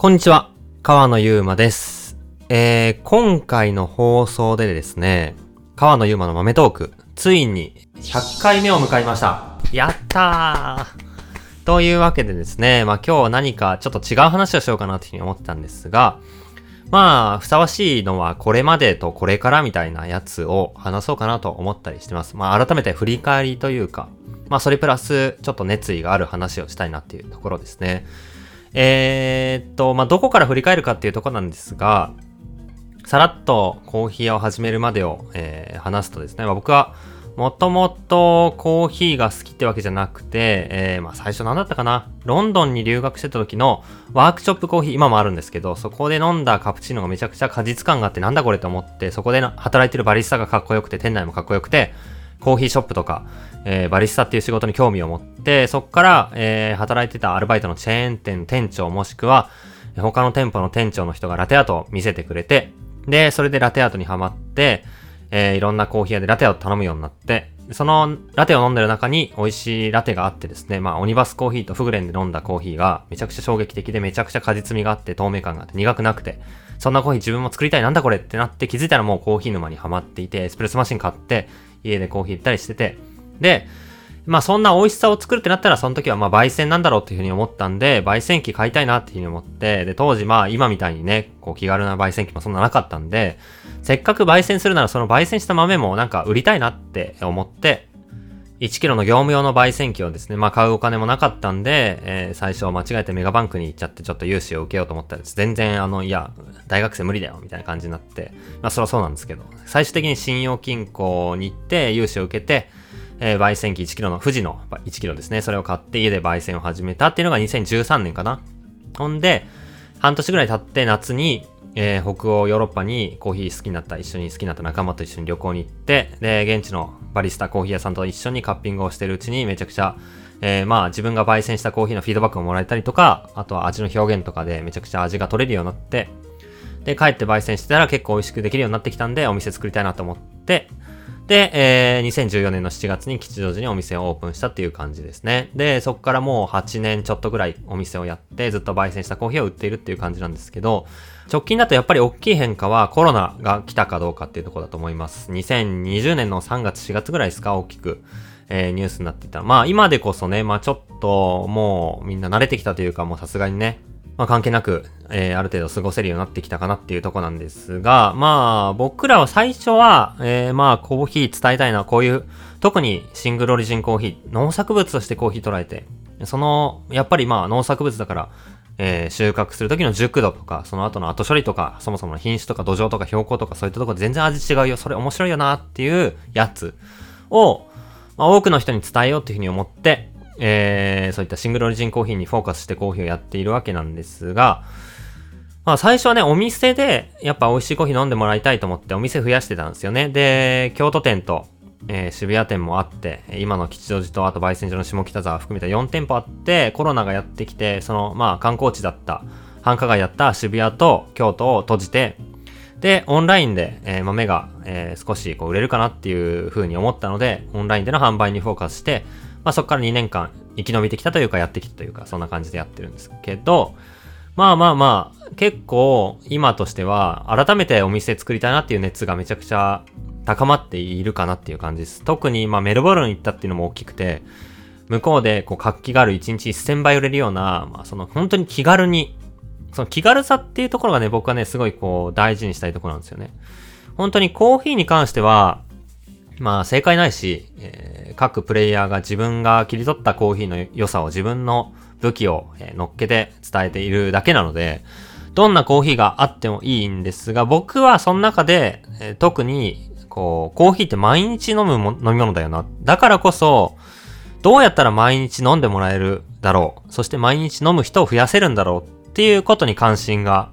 こんにちは、川野ゆうまです。えー、今回の放送でですね、川野ゆうまの豆トーク、ついに100回目を迎えました。やったーというわけでですね、まあ今日何かちょっと違う話をしようかなというふうに思ってたんですが、まあ、ふさわしいのはこれまでとこれからみたいなやつを話そうかなと思ったりしてます。まあ改めて振り返りというか、まあそれプラスちょっと熱意がある話をしたいなっていうところですね。えー、っと、まあ、どこから振り返るかっていうとこなんですが、さらっとコーヒー屋を始めるまでを、えー話すとですね、まあ、僕はもともとコーヒーが好きってわけじゃなくて、えーまあ、最初何だったかなロンドンに留学してた時のワークショップコーヒー、今もあるんですけど、そこで飲んだカプチーノがめちゃくちゃ果実感があってなんだこれと思って、そこで働いてるバリスタがかっこよくて、店内もかっこよくて、コーヒーショップとか、えーバリスタっていう仕事に興味を持って、そこから、えー働いてたアルバイトのチェーン店店長もしくは、他の店舗の店長の人がラテアートを見せてくれて、で、それでラテアートにハマって、えーいろんなコーヒー屋でラテを頼むようになって、そのラテを飲んでる中に美味しいラテがあってですね、まあオニバスコーヒーとフグレンで飲んだコーヒーがめちゃくちゃ衝撃的でめちゃくちゃ果実味があって透明感があって苦くなくて、そんなコーヒー自分も作りたいなんだこれってなって気づいたらもうコーヒー沼にハマっていて、エスプレッソマシン買って家でコーヒー行ったりしてて、で、まあそんな美味しさを作るってなったらその時はまあ焙煎なんだろうっていうふうに思ったんで、焙煎機買いたいなっていうふうに思って、で、当時まあ今みたいにね、こう気軽な焙煎機もそんななかったんで、せっかく焙煎するならその焙煎した豆もなんか売りたいなって思って、1キロの業務用の焙煎機をですね、まあ買うお金もなかったんで、えー最初間違えてメガバンクに行っちゃってちょっと融資を受けようと思ったら全然あの、いや、大学生無理だよみたいな感じになって、まあそりゃそうなんですけど、最終的に信用金庫に行って融資を受けて、えー焙煎機1キロの、富士の1キロですね、それを買って家で焙煎を始めたっていうのが2013年かな。ほんで、半年ぐらい経って夏に、えー北欧ヨーロッパにコーヒー好きになった、一緒に好きになった仲間と一緒に旅行に行って、で、現地のバリスタコーヒー屋さんと一緒にカッピングをしてるうちにめちゃくちゃ、えーまあ自分が焙煎したコーヒーのフィードバックをもらえたりとか、あとは味の表現とかでめちゃくちゃ味が取れるようになって、で、帰って焙煎してたら結構美味しくできるようになってきたんで、お店作りたいなと思って、で、えー2014年の7月に吉祥寺にお店をオープンしたっていう感じですね。で、そこからもう8年ちょっとぐらいお店をやって、ずっと焙煎したコーヒーを売っているっていう感じなんですけど、直近だとやっぱり大きい変化はコロナが来たかどうかっていうところだと思います。2020年の3月4月ぐらいですか、大きく。えーニュースになっていた。まあ今でこそね、まあちょっともうみんな慣れてきたというかもうさすがにね、まあ関係なく、えーある程度過ごせるようになってきたかなっていうとこなんですが、まあ僕らは最初は、えーまあコーヒー伝えたいな、こういう、特にシングルオリジンコーヒー、農作物としてコーヒー捉えて、その、やっぱりまあ農作物だから、えー収穫する時の熟度とか、その後の後処理とか、そもそもの品種とか土壌とか標高とかそういったとこで全然味違うよ、それ面白いよなっていうやつを、まあ、多くの人に伝えようっていうふうに思って、えーそういったシングルオリジンコーヒーにフォーカスしてコーヒーをやっているわけなんですが、まあ最初はね、お店でやっぱ美味しいコーヒー飲んでもらいたいと思ってお店増やしてたんですよね。で、京都店と、えー渋谷店もあって、今の吉祥寺とあと焙煎所の下北沢含めた4店舗あって、コロナがやってきて、そのまあ観光地だった、繁華街だった渋谷と京都を閉じて、で、オンラインで、えー豆が、えー少しこう売れるかなっていう風に思ったので、オンラインでの販売にフォーカスして、まあそこから2年間生き延びてきたというかやってきたというか、そんな感じでやってるんですけど、まあまあまあ、結構今としては改めてお店作りたいなっていう熱がめちゃくちゃ高まっているかなっていう感じです。特にまメルボルン行ったっていうのも大きくて、向こうでこう活気がある1日1000倍売れるような、まあその本当に気軽に、その気軽さっていうところがね、僕はね、すごいこう大事にしたいところなんですよね。本当にコーヒーに関しては、まあ正解ないし、えー各プレイヤーが自分が切り取ったコーヒーの良さを自分の武器を、えー乗っけて伝えているだけなので、どんなコーヒーがあってもいいんですが、僕はその中で、えー特に、こう、コーヒーって毎日飲むも飲み物だよな。だからこそ、どうやったら毎日飲んでもらえるだろう。そして毎日飲む人を増やせるんだろうっていうことに関心が、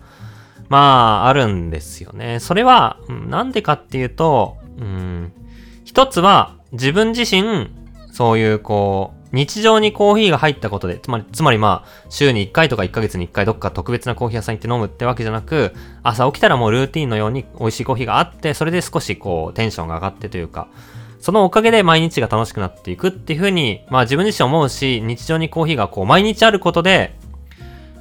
まあ、あるんですよね。それは、なんでかっていうと、うん、一つは自分自身、そういうこう、日常にコーヒーが入ったことで、つまり、つまりまあ、週に1回とか1ヶ月に1回どっか特別なコーヒー屋さん行って飲むってわけじゃなく、朝起きたらもうルーティンのように美味しいコーヒーがあって、それで少しこう、テンションが上がってというか、そのおかげで毎日が楽しくなっていくっていうふうに、まあ自分自身思うし、日常にコーヒーがこう、毎日あることで、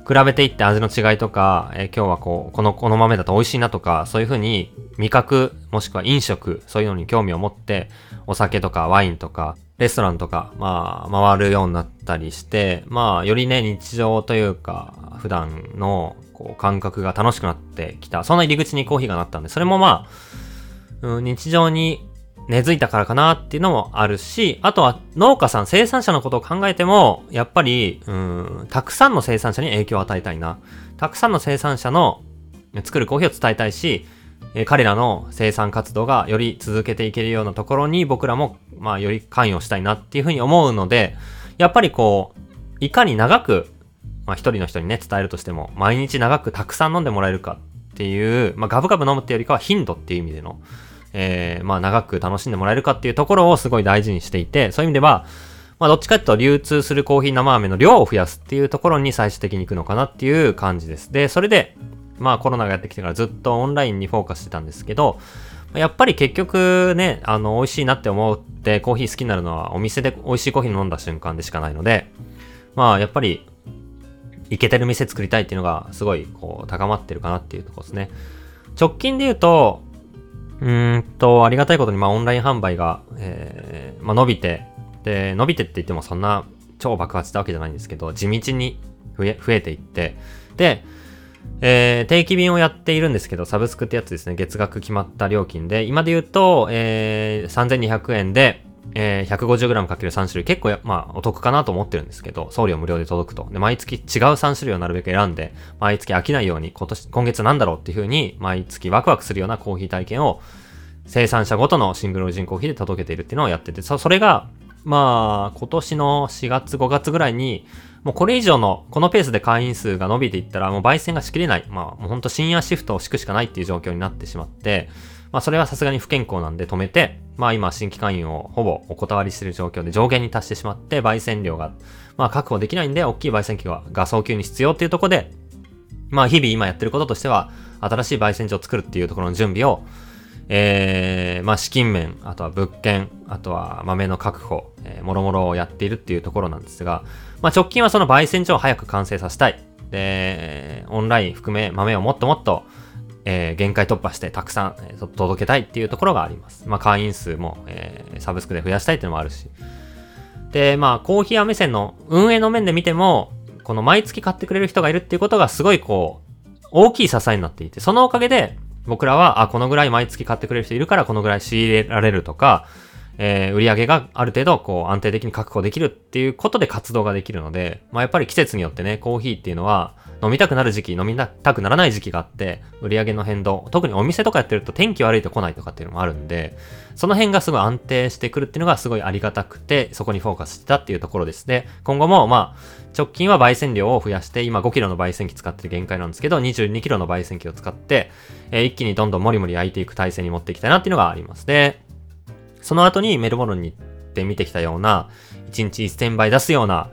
比べていって味の違いとか、えー、今日はこう、この、この豆だと美味しいなとか、そういう風に味覚、もしくは飲食、そういうのに興味を持って、お酒とかワインとか、レストランとか、まあ、回るようになったりして、まあ、よりね、日常というか、普段の、こう、感覚が楽しくなってきた。そんな入り口にコーヒーがなったんで、それもまあ、うん、日常に根付いたからかなっていうのもあるし、あとは農家さん、生産者のことを考えても、やっぱり、うん、たくさんの生産者に影響を与えたいな。たくさんの生産者の作るコーヒーを伝えたいし、え彼らの生産活動がより続けていけるようなところに僕らも、まあ、より関与したいなっていうふうに思うので、やっぱりこう、いかに長く、まあ一人の人にね、伝えるとしても、毎日長くたくさん飲んでもらえるかっていう、まあガブガブ飲むっていうよりかは頻度っていう意味での、えー、まあ長く楽しんでもらえるかっていうところをすごい大事にしていて、そういう意味では、まあどっちかっていうと流通するコーヒー生飴の量を増やすっていうところに最終的に行くのかなっていう感じです。で、それで、まあコロナがやってきてからずっとオンラインにフォーカスしてたんですけど、やっぱり結局ね、あの、美味しいなって思ってコーヒー好きになるのはお店で美味しいコーヒー飲んだ瞬間でしかないので、まあやっぱり、いけてる店作りたいっていうのがすごいこう高まってるかなっていうとこですね。直近で言うと、うんと、ありがたいことに、まあ、オンライン販売が、えー、まあ、伸びて、で、伸びてって言ってもそんな超爆発したわけじゃないんですけど、地道に増え、増えていって、で、えー、定期便をやっているんですけど、サブスクってやつですね、月額決まった料金で、今で言うと、えー、3200円で、えー、150g×3 種類。結構まあお得かなと思ってるんですけど、送料無料で届くと。で、毎月違う3種類をなるべく選んで、毎月飽きないように今年、今月なんだろうっていう風に、毎月ワクワクするようなコーヒー体験を生産者ごとのシングルオリジンコーヒーで届けているっていうのをやってて、そそれが、まあ、今年の4月5月ぐらいに、もうこれ以上の、このペースで会員数が伸びていったら、もう焙煎がしきれない。まあ、もうほんと深夜シフトを敷くしかないっていう状況になってしまって、まあ、それはさすがに不健康なんで止めて、まあ、今、新規会員をほぼお断りしてる状況で上限に達してしまって、焙煎量が、まあ、確保できないんで、大きい焙煎機がが早急に必要っていうところで、まあ、日々今やってることとしては、新しい焙煎所を作るっていうところの準備を、えー、まあ、資金面、あとは物件、あとは豆の確保、えー、もろもろをやっているっていうところなんですが、まあ、直近はその焙煎所を早く完成させたい。で、オンライン含め豆をもっともっと、えー、限界突破してたくさん、えー、届けたいっていうところがあります。まあ、会員数も、えー、サブスクで増やしたいっていうのもあるし。で、まあ、コーヒー屋目線の運営の面で見ても、この毎月買ってくれる人がいるっていうことがすごいこう、大きい支えになっていて、そのおかげで、僕らは、あ、このぐらい毎月買ってくれる人いるから、このぐらい仕入れられるとか、えー、売り上げがある程度、こう、安定的に確保できるっていうことで活動ができるので、まあ、やっぱり季節によってね、コーヒーっていうのは、飲みたくなる時期、飲みたくならない時期があって、売り上げの変動、特にお店とかやってると天気悪いと来ないとかっていうのもあるんで、その辺がすごい安定してくるっていうのがすごいありがたくて、そこにフォーカスしてたっていうところですね。今後も、まあ、直近は焙煎量を増やして、今5キロの焙煎機使ってる限界なんですけど、22キロの焙煎機を使って、えー、一気にどんどんもりもり焼いていく体制に持っていきたいなっていうのがあります。で、その後にメルボルンに行って見てきたような、1日1000倍出すような、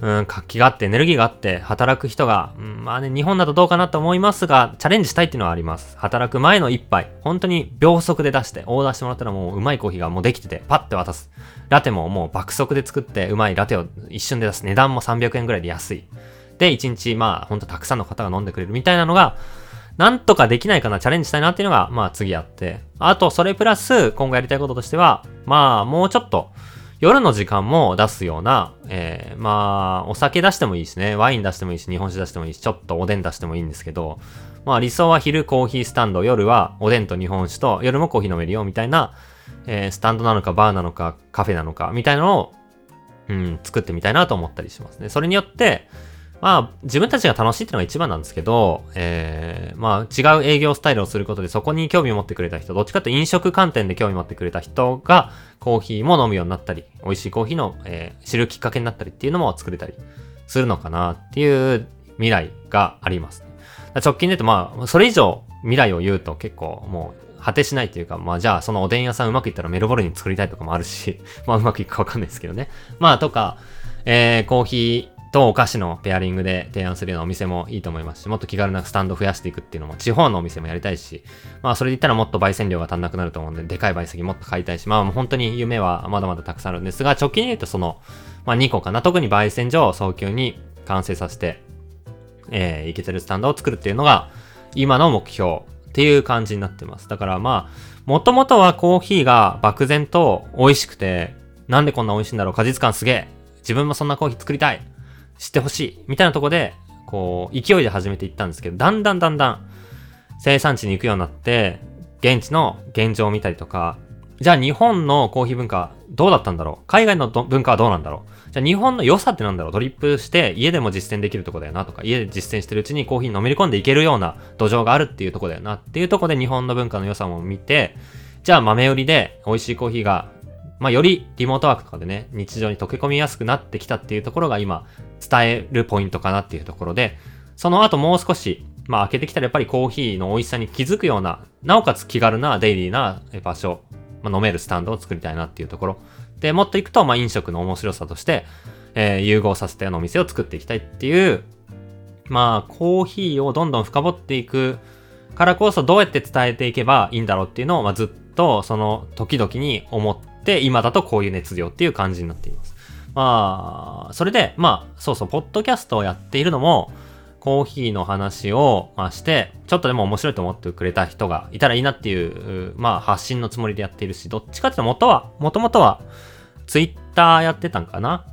うん、活気があって、エネルギーがあって、働く人が、うん、まあね、日本だとどうかなと思いますが、チャレンジしたいっていうのはあります。働く前の一杯、本当に秒速で出して、オーダーしてもらったらもううまいコーヒーがもうできてて、パッて渡す。ラテももう爆速で作って、うまいラテを一瞬で出す。値段も300円ぐらいで安い。で、1日、まあ、ほんとたくさんの方が飲んでくれるみたいなのが、なんとかできないかな、チャレンジしたいなっていうのが、まあ次あって。あと、それプラス、今後やりたいこととしては、まあ、もうちょっと、夜の時間も出すような、えー、まあ、お酒出してもいいしね、ワイン出してもいいし、日本酒出してもいいし、ちょっとおでん出してもいいんですけど、まあ理想は昼コーヒースタンド、夜はおでんと日本酒と、夜もコーヒー飲めるよ、みたいな、えー、スタンドなのかバーなのかカフェなのか、みたいなのを、うん、作ってみたいなと思ったりしますね。それによって、まあ、自分たちが楽しいっていうのが一番なんですけど、えー、まあ、違う営業スタイルをすることでそこに興味を持ってくれた人、どっちかというと飲食観点で興味を持ってくれた人が、コーヒーも飲むようになったり、美味しいコーヒーの、えー、知るきっかけになったりっていうのも作れたりするのかなっていう未来があります。直近で言うと、まあ、それ以上未来を言うと結構もう、果てしないというか、まあじゃあそのおでん屋さんうまくいったらメルボルンに作りたいとかもあるし、まあうまくいくかわかんないですけどね。まあとか、えー、コーヒー、とお菓子のペアリングで提案するようなお店もいいと思いますし、もっと気軽なスタンド増やしていくっていうのも地方のお店もやりたいし、まあそれで言ったらもっと焙煎量が足んなくなると思うんで、でかい焙煎もっと買いたいし、まあもう本当に夢はまだまだたくさんあるんですが、直近で言うとその、まあ2個かな。特に焙煎所を早急に完成させて、えー、いけてるスタンドを作るっていうのが、今の目標っていう感じになってます。だからまあ、もともとはコーヒーが漠然と美味しくて、なんでこんな美味しいんだろう果実感すげえ自分もそんなコーヒー作りたい知ってほしいみたいなとこで、こう、勢いで始めていったんですけど、だんだんだんだん生産地に行くようになって、現地の現状を見たりとか、じゃあ日本のコーヒー文化どうだったんだろう？海外の文化はどうなんだろう？じゃあ日本の良さってなんだろう？ドリップして家でも実践できるとこだよなとか、家で実践してるうちにコーヒーのめり込んでいけるような土壌があるっていうとこだよなっていうとこで日本の文化の良さも見て、じゃあ豆売りで美味しいコーヒーが、まあよりリモートワークとかでね、日常に溶け込みやすくなってきたっていうところが今伝えるポイントかなっていうところで、その後もう少しまあ開けてきたらやっぱりコーヒーの美味しさに気づくような、なおかつ気軽なデイリーな場所、まあ、飲めるスタンドを作りたいなっていうところ。で、もっといくと、まあ飲食の面白さとして、えー、融合させたようなお店を作っていきたいっていう、まあコーヒーをどんどん深掘っていくからこそどうやって伝えていけばいいんだろうっていうのを、まあずっとその時々に思って、今だとこういう熱量っていう感じになっています。まあ、それで、まあ、そうそう、ポッドキャストをやっているのも、コーヒーの話を、まあ、して、ちょっとでも面白いと思ってくれた人がいたらいいなっていう、まあ、発信のつもりでやっているし、どっちかっていうと元は、もともとは、ツイッターやってたんかな？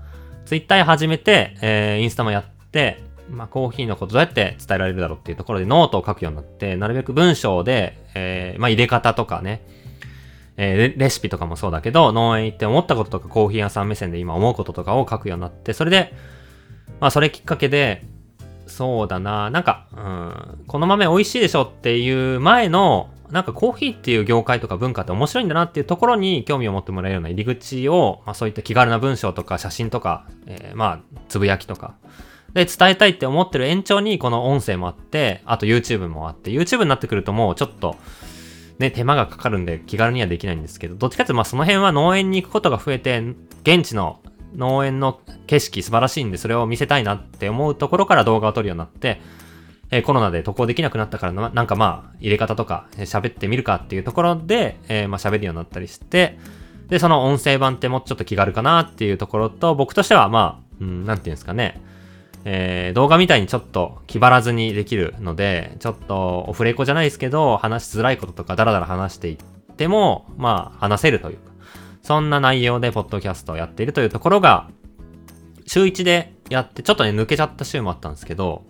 ツイッター始めて、えー、インスタもやって、まあ、コーヒーのことどうやって伝えられるだろうっていうところでノートを書くようになって、なるべく文章で、えー、まあ、入れ方とかね、えー、レシピとかもそうだけど、農園行って思ったこととかコーヒー屋さん目線で今思うこととかを書くようになって、それで、まあそれきっかけで、そうだな。なんか、うん、この豆美味しいでしょっていう前の、なんかコーヒーっていう業界とか文化って面白いんだなっていうところに興味を持ってもらえるような入り口を、まあそういった気軽な文章とか写真とか、えー、まあ、つぶやきとか、で、伝えたいって思ってる延長にこの音声もあって、あと YouTube もあって、YouTube になってくるともうちょっと、ね、手間がかかるんで気軽にはできないんですけど、どっちかっていうとまあその辺は農園に行くことが増えて、現地の農園の景色素晴らしいんで、それを見せたいなって思うところから動画を撮るようになって、え、コロナで渡航できなくなったからな、なんかまあ、入れ方とか喋ってみるかっていうところで、えー、まあ喋るようになったりして、で、その音声版ってもうちょっと気軽かなっていうところと、僕としてはまあ、うん、なんていうんですかね、えー、動画みたいにちょっと気張らずにできるので、ちょっとオフレコじゃないですけど、話しづらいこととかダラダラ話していっても、まあ、話せるというか、そんな内容でポッドキャストをやっているというところが、週1でやって、ちょっとね、抜けちゃった週もあったんですけど、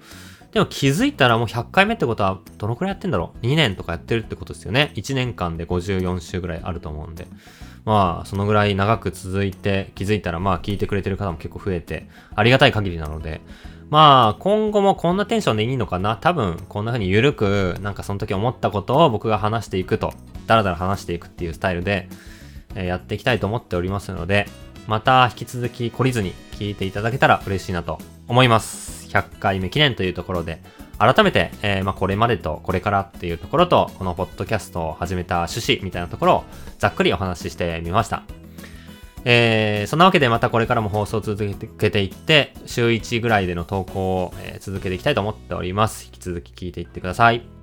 でも気づいたらもう100回目ってことは、どのくらいやってんだろう ?2 年とかやってるってことですよね。1年間で54週ぐらいあると思うんで。まあ、そのぐらい長く続いて、気づいたらまあ聞いてくれてる方も結構増えて、ありがたい限りなので、まあ、今後もこんなテンションでいいのかな？多分、こんな風に緩く、なんかその時思ったことを僕が話していくと、だらだら話していくっていうスタイルで、えやっていきたいと思っておりますので、また引き続き懲りずに聞いていただけたら嬉しいなと思います。100回目記念というところで、改めて、えー、まあ、これまでとこれからっていうところと、このポッドキャストを始めた趣旨みたいなところをざっくりお話ししてみました。えー、そんなわけでまたこれからも放送を続けていって、週1ぐらいでの投稿を、え、続けていきたいと思っております。引き続き聞いていってください。